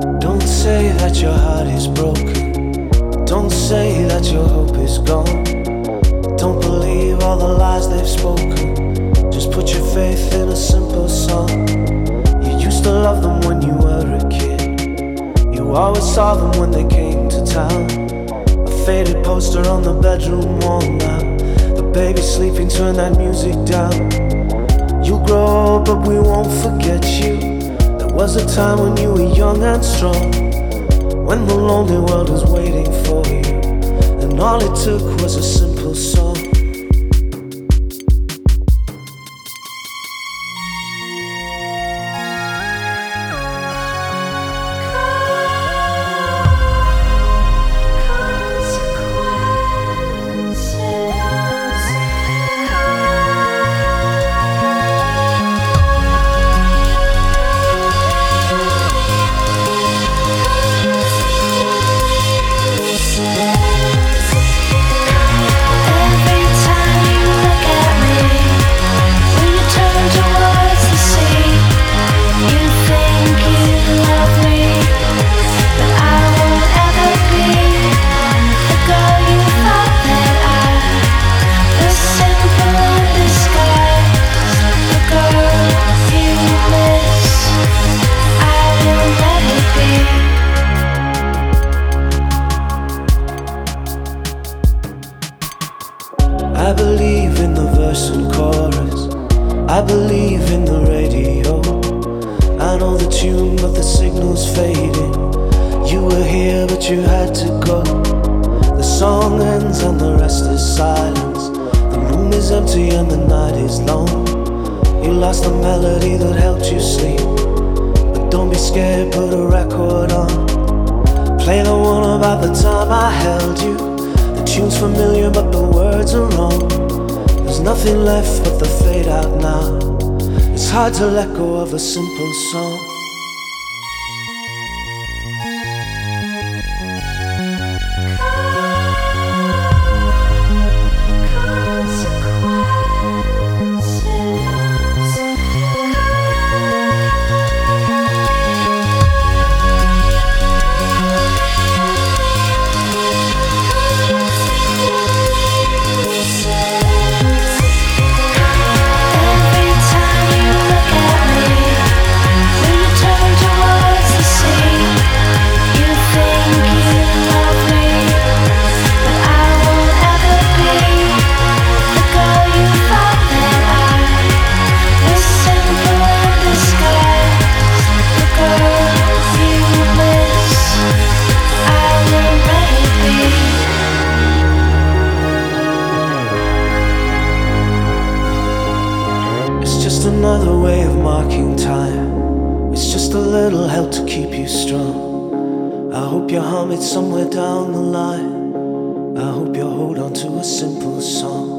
Don't say that your heart is broken. Don't say that your hope is gone. Don't believe all the lies they've spoken. Just put your faith in a simple song. You used to love them when you were a kid. You always saw them when they came to town. A faded poster on the bedroom wall now. The baby sleeping, turn that music down. You'll grow but we won't forget you. Was a time when you were young and strong. When the lonely world was waiting for you. And all it took was a simple song. I believe in the verse and chorus. I believe in the radio. I know the tune, but the signal's fading. You were here, but you had to go. The song ends and the rest is silence. The room is empty and the night is long. You lost the melody that helped you sleep. But don't be scared, put a record on. Play the one about the time I held you. Tune's familiar, but the words are wrong. There's nothing left but the fade out now. It's hard to let go of a simple song. Just another way of marking time. It's just a little help to keep you strong. I hope you hum it somewhere down the line. I hope you hold on to a simple song.